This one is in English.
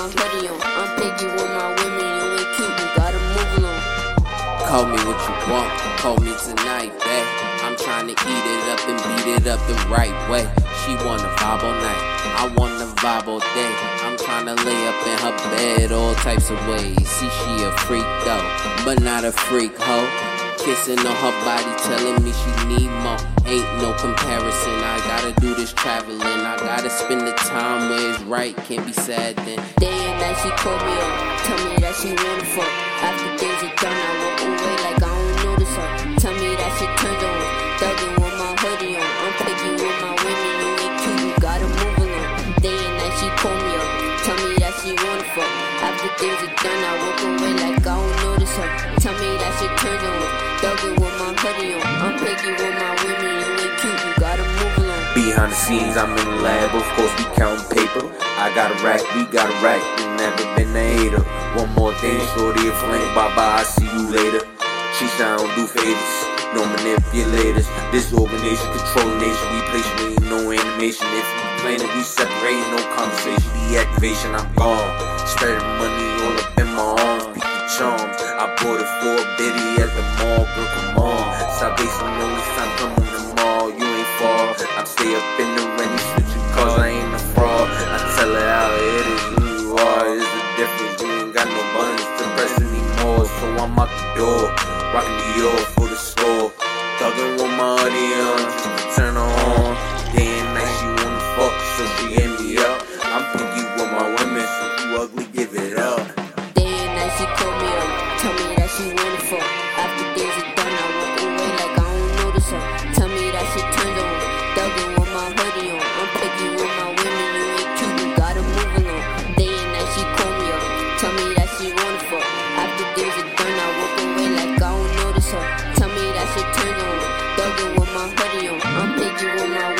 my hoodie on. I'm picky with my women, you ain't cute, you gotta move along. Call me what you want, call me tonight, babe. I'm trying to eat it up and beat it up the right way. She wanna vibe all night, I wanna vibe all day. I'm trying to lay up in her bed all types of ways. See, she a freak though, but not a freak hoe. Kissing on her body, telling me she need more. Ain't no comparison. I gotta do this traveling. I gotta spend the time where it's right. Can't be sad then. Day and night she call me up, tell me that she wanna fuck. After things are done, I walk away like I things are done, I walk away like I don't notice her. Tell me that she turned on, thugging with my hoodie on. I'm picky with my women, you ain't cute, you gotta move along. Behind the scenes, I'm in the lab, of course we counting paper. I got a rack, we got a rack, we never been a hater. One more thing, shorty a flame, bye bye, I see you later. She I don't do favors, no manipulators. Disorganization, control nation, we place me, no animation. If plan it, we separate, no conversation. Deactivation, I'm gone. Spend money on up in my arms, Pinky Charms. I bought it for a bitty at the mall, girl, come on. Salvation only time, come the mall, you ain't far. I stay up in the rain, switching cars, I ain't a fraud. I tell her how it is, who you are, is the difference. You ain't got no money to press anymore, so I'm out the door, rocking the off. so tell me that shit turned on. Thuggin' with my hoodie on. I'm picky with my women, you ain't cute, you gotta move along. Day and night she call me up, tell me that she wanna fuck. After days of done, I walk away like I don't notice her. Tell me that shit turned on. Thuggin' with my hoodie on. I'm picky with my